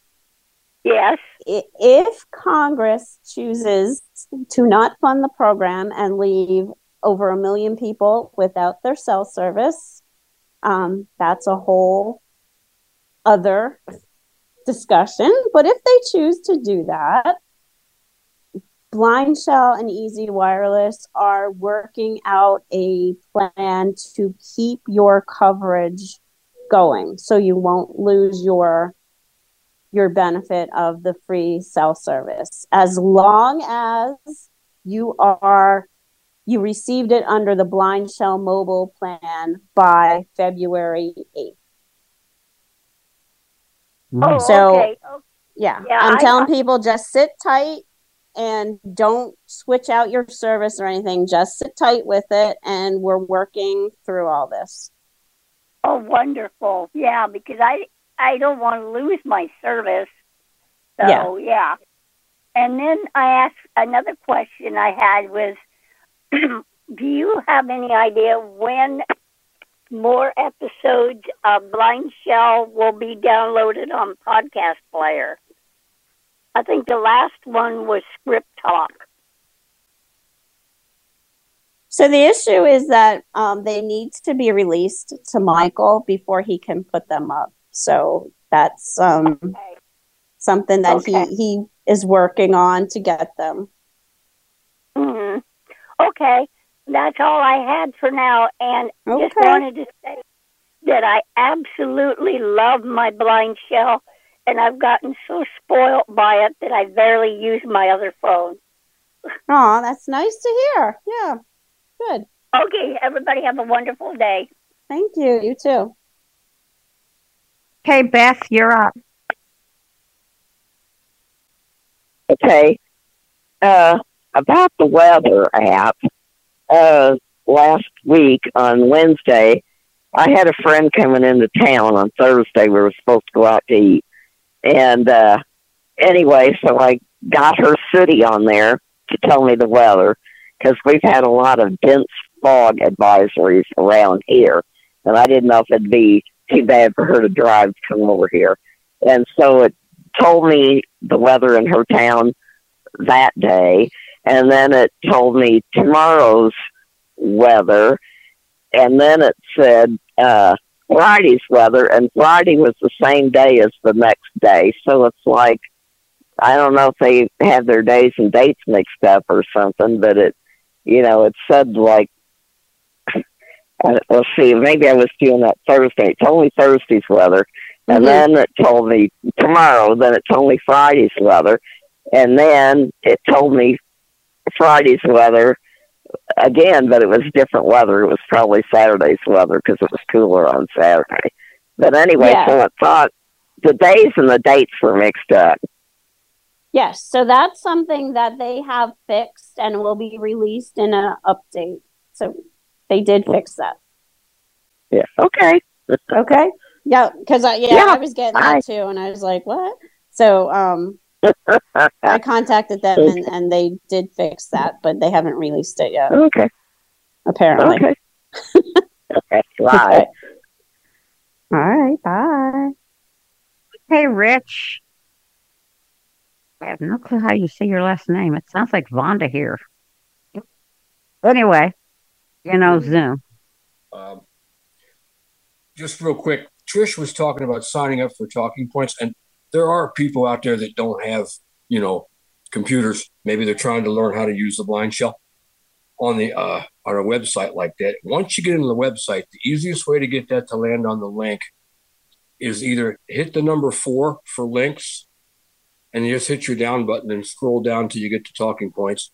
Yes. If Congress chooses to not fund the program and leave over a million people without their cell service, um, that's a whole other discussion. But if they choose to do that, BlindShell and Easy Wireless are working out a plan to keep your coverage going so you won't lose your your benefit of the free cell service as long as you are you received it under the BlindShell mobile plan by February 8th. Oh, so okay. Oh, yeah, Yeah, I'm I- telling people just sit tight and don't switch out your service or anything. Just sit tight with it, and we're working through all this. Oh, wonderful! Yeah, because I I don't want to lose my service. So Yeah. yeah. And then I asked another question I had was, do you have any idea when more episodes of Blind Shell will be downloaded on Podcast Player? I think the last one was Script Talk. So the issue is that um, they need to be released to Michael before he can put them up. So that's um, something that Okay. he he is working on to get them. hmm Okay, that's all I had for now. And just wanted to say that I absolutely love my blind shell, and I've gotten so spoiled by it that I barely use my other phone. Oh, that's nice to hear. Yeah, good. Okay, everybody have a wonderful day. Thank you. You too. Okay, Beth, you're up. Okay. Uh, about the weather app, uh, last week on Wednesday, I had a friend coming into town on Thursday. We were supposed to go out to eat. And, uh, anyway, so I got her city on there to tell me the weather because we've had a lot of dense fog advisories around here. And I didn't know if it'd be too bad for her to drive to come over here. And so it told me the weather in her town that day. And then it told me tomorrow's weather. And then it said uh, Friday's weather. And Friday was the same day as the next day. So it's like, I don't know if they have their days and dates mixed up or something, but it, you know, it said like, uh, let's see, maybe I was doing that Thursday. It told me Thursday's weather. And Mhm. then it told me tomorrow, then it told me Friday's weather. And then it told me Friday's weather again, but it was different weather. It was probably Saturday's weather because it was cooler on Saturday. But anyway, Yeah. so I thought the days and the dates were mixed up. Yes, so that's something that they have fixed and will be released in an update. So they did fix that. Yeah. Okay. Okay. Yeah, because I yeah, Yeah, I was getting that I- too, and I was like, what? So um, I contacted them and, and they did fix that, but they haven't released it yet. Okay. Apparently. Okay. okay. Bye. All right. Bye. Hey, Rich. I have no clue how you say your last name. It sounds like Vonda here. Anyway, you know, Zoom. Um, just real quick, Trish was talking about signing up for talking points, and there are people out there that don't have, you know, computers. Maybe they're trying to learn how to use the BlindShell on the uh, on a website like that. Once you get into the website, the easiest way to get that to land on the link is either hit the number four for links, and you just hit your down button and scroll down till you get to talking points,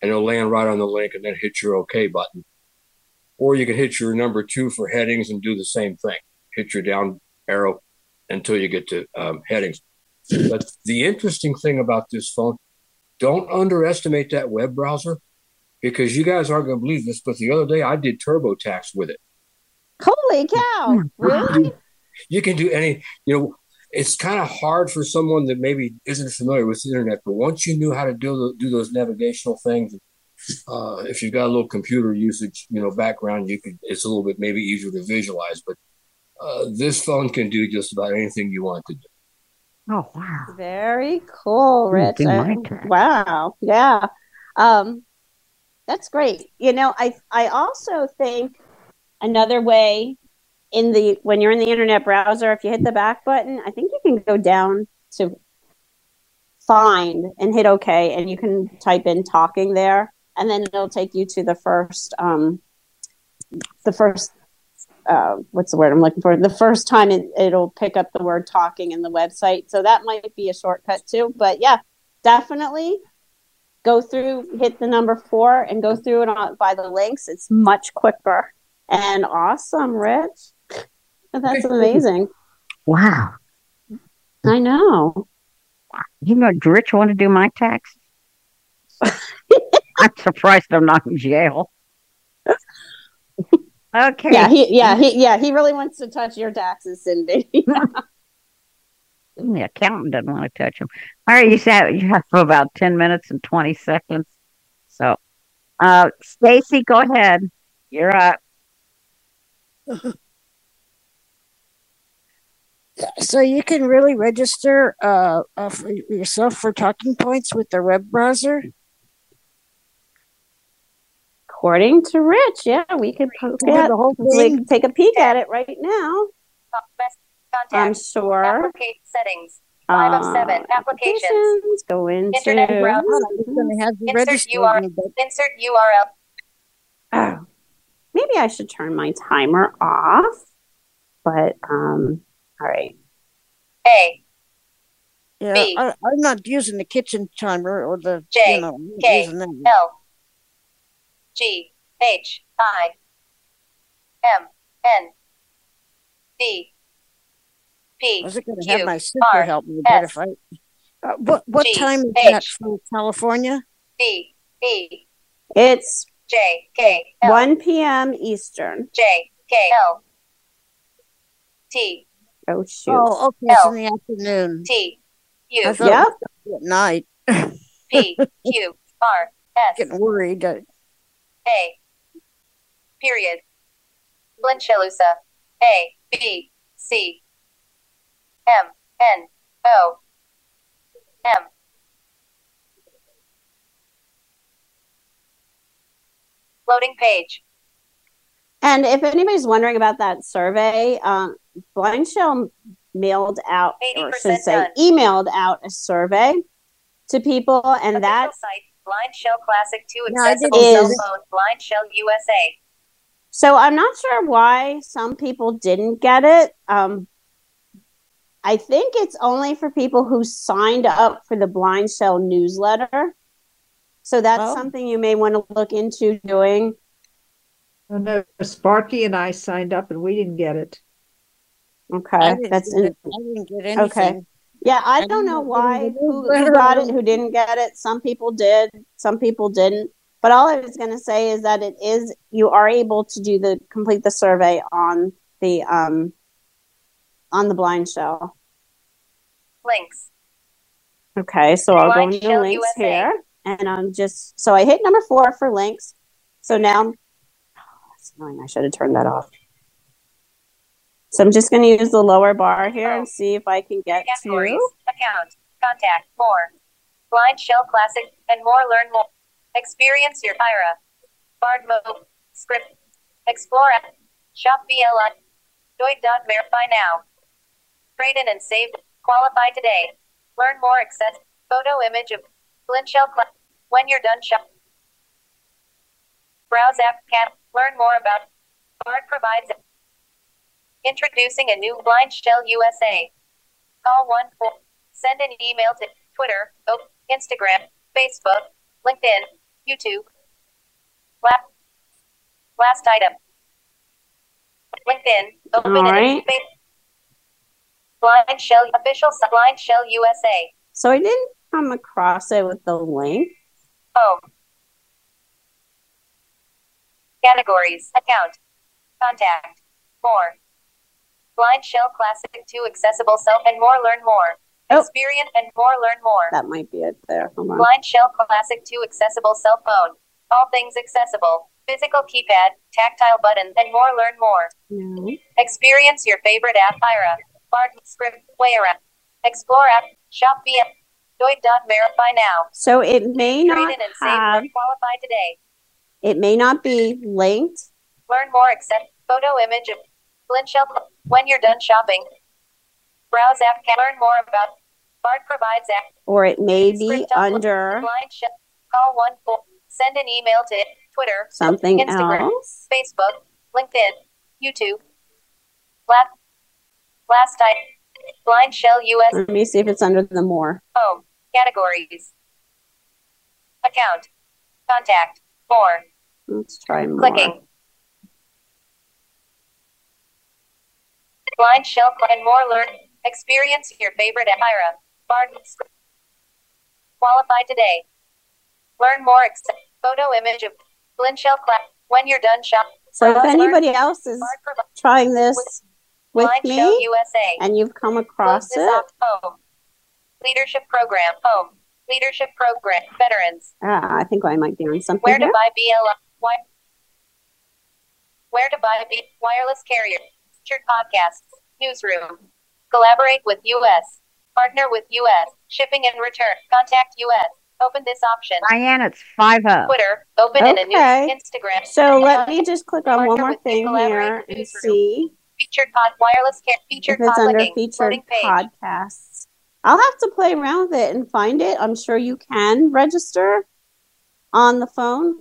and it'll land right on the link, and then hit your OK button or you can hit your number two for headings and do the same thing. Hit your down arrow until you get to um, headings. But the interesting thing about this phone, don't underestimate that web browser because you guys aren't going to believe this, but the other day I did TurboTax with it. Holy cow! Really? You can do any, you know, it's kind of hard for someone that maybe isn't familiar with the internet, but once you knew how to do, do those navigational things, uh, if you've got a little computer usage, you know, background, you could, it's a little bit maybe easier to visualize, but uh, this phone can do just about anything you want to do. Oh, wow. Very cool, Rich. do I- wow. Yeah. Um, that's great. You know, I I also think another way in the when you're in the internet browser, if you hit the back button, I think you can go down to find and hit OK, and you can type in talking there, and then it'll take you to the first um the first uh, what's the word I'm looking for? The first time it, it'll pick up the word talking in the website. So that might be a shortcut too. But yeah, definitely go through, hit the number four and go through it on, by the links. It's much quicker and awesome, Rich. That's amazing. Wow. I know. You know, Rich want to do my tax? I'm surprised I'm not in jail. okay. Yeah, he yeah, he yeah, he really wants to touch your taxes, Cindy. the accountant doesn't want to touch them. All right, you said you have for about ten minutes and twenty seconds. So, uh, Stacy, go ahead. You're up. So you can really register uh, uh, for yourself for talking points with the web browser. According to Rich, yeah, we could poke Do at the whole we thing? take a peek at it right now. Contact. I'm sure. Applicate settings. Five of Uh, seven. Applications. applications, Go into Internet browser. Insert URL. Insert URL. Oh, maybe I should turn my timer off. But um, all right. A. Yeah, B. I, I'm not using the kitchen timer or the J. you know I'm not K. using that. L. G. H. I. M. N. D. P. I was going to have my sister R, help me, but if I uh, what what G, time is that from for California? D. E. It's J. K. L. 1 p.m. Eastern. J. K. L. T. Oh shoot. Oh, okay, it's in the afternoon. T. U. I thought Yep. it was at night. P. Q. R. S. Getting worried. A. Period. Blinchelusa. A. B. C. M. N. O. M. Loading page. And if anybody's wondering about that survey, um, BlindShell mailed out, or should say, done. emailed out a survey to people, and that. BlindShell Classic 2 No, I accessible didn't- cell phone. BlindShell USA. So I'm not sure why some people didn't get it. Um, I think it's only for people who signed up for the BlindShell newsletter. So that's Oh. something you may want to look into doing. Oh, no, Sparky and I signed up and we didn't get it. Okay, I didn't that's get in, it. I didn't get anything. okay. Yeah, I I don't know why who, who got it, who didn't get it. Some people did, some people didn't. But all I was going to say is that it is you are able to do the complete the survey on the um on the BlindShell. Links. Okay, so I'll go into links USA. here, and I'm just so I hit number four for links. So now, oh, that's annoying. I should have turned that off. So I'm just going to use the lower bar here and oh. see if I can get Categories. to. Account. Contact. More. BlindShell Classic and more. Learn more. Experience your Aira. Bard mode. Script. Explore. Shop BLI. Doit dot verify now. Trade in and save. Qualify today. Learn more. Access. Photo image of BlindShell Classic. When you're done shop. Browse app. Can learn more about. Bard provides. Introducing a new BlindShell USA. Call one four. Send an email to Twitter, oh, Instagram, Facebook, LinkedIn, YouTube. Last, last item. LinkedIn. Open All right. BlindShell official site, BlindShell USA. So I didn't come across it with the link. Home. Categories. Account. Contact. More. BlindShell Classic 2 accessible self and more learn more. Oh. Experience and more learn more. That might be it there. Hold on. Blind Shell Classic 2 accessible cell phone. All things accessible. Physical keypad, tactile button, and more learn more. No. Experience your favorite app, Aira, Bard Script, Player app, Explore app, Shop via Doit dot verify now. So it may not in and have. qualify today. It may not be linked. Learn more accept photo image of When you're done shopping. Browse app can learn more about Bard provides app or it may be under Blind Shell. Call one four. Send an email to Twitter, something Instagram, else. Facebook, LinkedIn, YouTube. Last, last time, BlindShell US Let me see if it's under the more. home categories. Account, contact, more. Let's try more. Clicking. BlindShell and more learn. Experience your favorite Aira. Bard. Qualify today. Learn more. Photo image of BlindShell class. When you're done shop. So if anybody else is trying this with me USA. and you've come across this it. Home. Leadership program. Home. Leadership program. Veterans. ah, I think I might be on something Where to here. buy BL? Why? Where to buy B- wireless carrier? Featured podcasts. Newsroom. Collaborate with U.S. Partner with U.S. Shipping and return. Contact U.S. Open this option. Diane, it's five oh. Twitter. Open in a new Okay. Instagram. So let me just click on one more thing here with and see Featured pod wireless care. Featured if it's pod under linking. featured page. podcasts. I'll have to play around with it and find it. I'm sure you can register on the phone.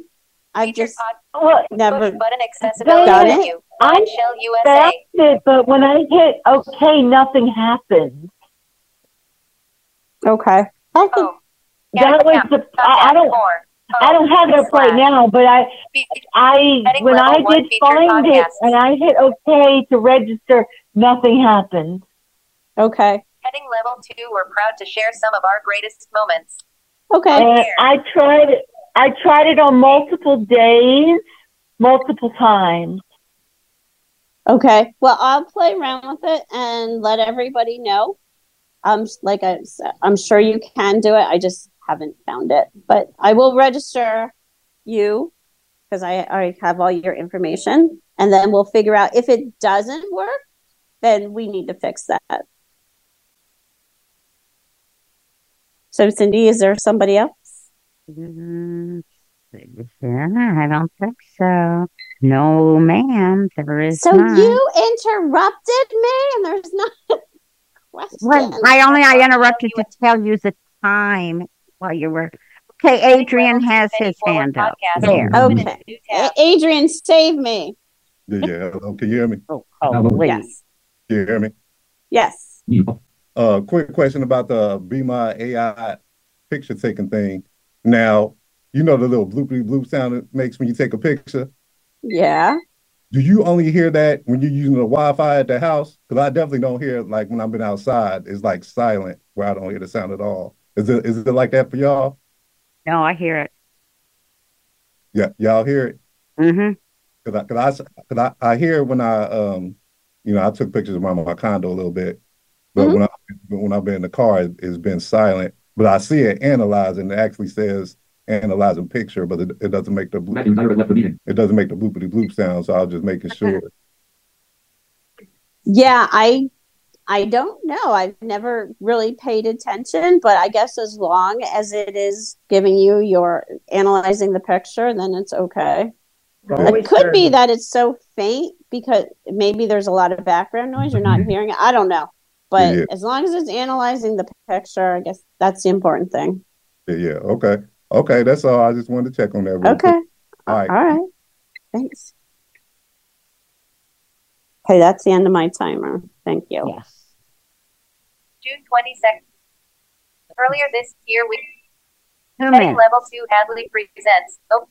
I've just Well, never Push button accessibility done menu. it. I BlindShell USA. found it, but when I hit OK, nothing happened. Okay. Oh. Home. That was the I, I don't More. I don't oh, have it up right now, but I I when I did featured find it and I hit OK to register, nothing happened. Okay. Heading level two, we're proud to share some of our greatest moments. Okay. And I tried it. I tried it on multiple days, multiple times. Okay. Well, I'll play around with it and let everybody know. Um, like I I'm sure you can do it. I just haven't found it, but I will register you because I already have all your information, and then we'll figure out if it doesn't work. Then we need to fix that. So, Cindy, is there somebody else? Mm, yeah, I don't think so. No, ma'am, there is So not. you interrupted me, and there's not a question. Well, I only I interrupted to tell you the time while you were. Okay, Adrian has his hand up. There. Okay. Adrian, save me. Yeah, yeah. Can you hear me? Oh, Yes. Can you hear me? Yes. Uh, quick question about the Be My AI picture taking thing. Now, you know the little bloopy bloop sound it makes when you take a picture. Yeah. Do you only hear that when you're using the Wi-Fi at the house? Because I definitely don't hear like when I've been outside. It's like silent where I don't hear the sound at all. Is it is it like that for y'all? No, I hear it. Yeah, y'all hear it? Mm-hmm. Cause I, cause I, s- cause I, I hear when I, um, you know, I took pictures of my, my condo a little bit, but when I, when I've been in the car, it, it's been silent. But I see it analyzing. It actually says analyzing picture, but it, it doesn't make the bloop, it doesn't make the bloopity bloop sound. So I was just making sure. Yeah, I I don't know. I've never really paid attention, but I guess as long as it is giving you your analyzing the picture, then it's okay. Always It could be that it's so faint because maybe there's a lot of background noise. You're not mm-hmm. hearing it. I don't know. But Yeah. as long as it's analyzing the picture, I guess that's the important thing. Yeah, yeah. Okay. Okay. That's all. I just wanted to check on that. Okay. quick. All right. All right. Thanks. Okay, that's the end of my timer. Thank you. Yes. June 22nd. Earlier this year, we Two heading level two Hadley presents. Oh,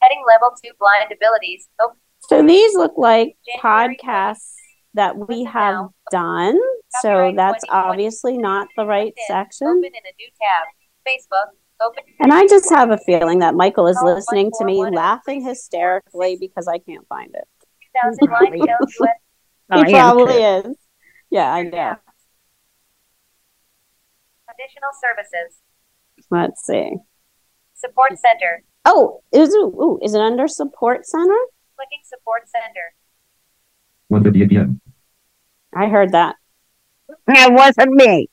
heading level two blind abilities. Oh, So these look like podcasts that we have done. So that's obviously not the right section. open in a new tab. Facebook. And I just have a feeling that Michael is oh, listening to me laughing hysterically because I can't find it. 2000 line show US. I am He probably is. Yeah, I know. Additional services. Let's see. Support center. Oh, is it, ooh, is it under support center? Clicking support center. 1:58 p.m. I heard that. It wasn't me.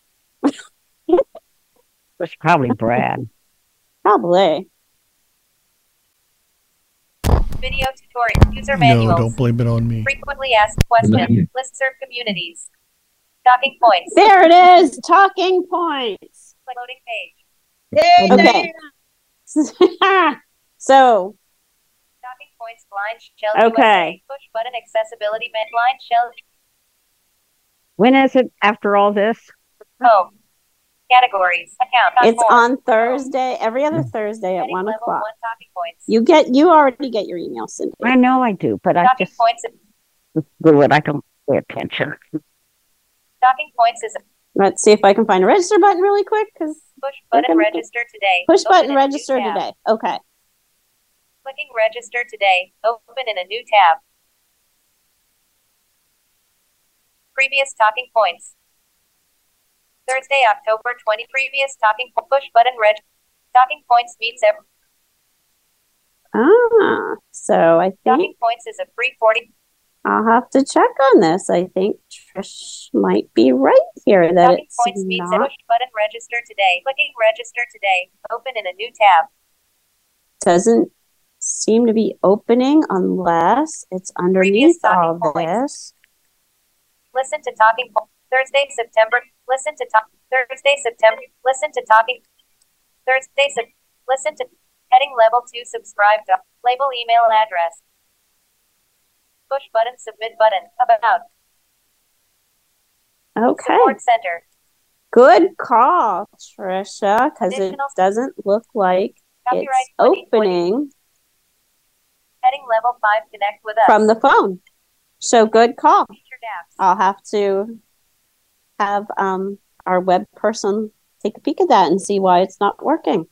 It was probably Brad. Probably. Video tutorial. User manuals. No, don't blame it on me. Frequently asked questions. Listserv communities. Talking points. There it is. Talking points. Loading page. Okay. so Talking points. Blind shell. Okay. USA. Push button accessibility. BlindShell. When is it after all this? Home. Categories. Account. it's More. on Thursday, every other Thursday at Heading one o'clock. one talking points. You get you already get your email, Cindy. I know I do, but I Talking just points. do it. I don't pay attention. Talking points is Let's see if I can find a register button really quick because Push button register today. Push Open button in a new register today. Okay. Clicking register today. Open in a new tab. Previous talking points. Thursday, October 20. Previous talking push button red. Talking points meets every. Ah, so I Talking think points is a free 40. I'll have to check on this. I think Trish might be right here that Talking it's points meets not push button register today. Clicking register today. Open in a new tab. doesn't seem to be opening unless it's underneath all this. Listen to talking po- Thursday, September. Listen to talk Thursday, September. Listen to talking Thursday, Sep- listen to heading level two. Subscribe to label email address. Push button, submit button. About Okay. support center. Good call, Trisha, because it doesn't look like it's opening Heading level five. Connect with us. from the phone. So good call. I'll have to have um, our web person take a peek at that and see why it's not working.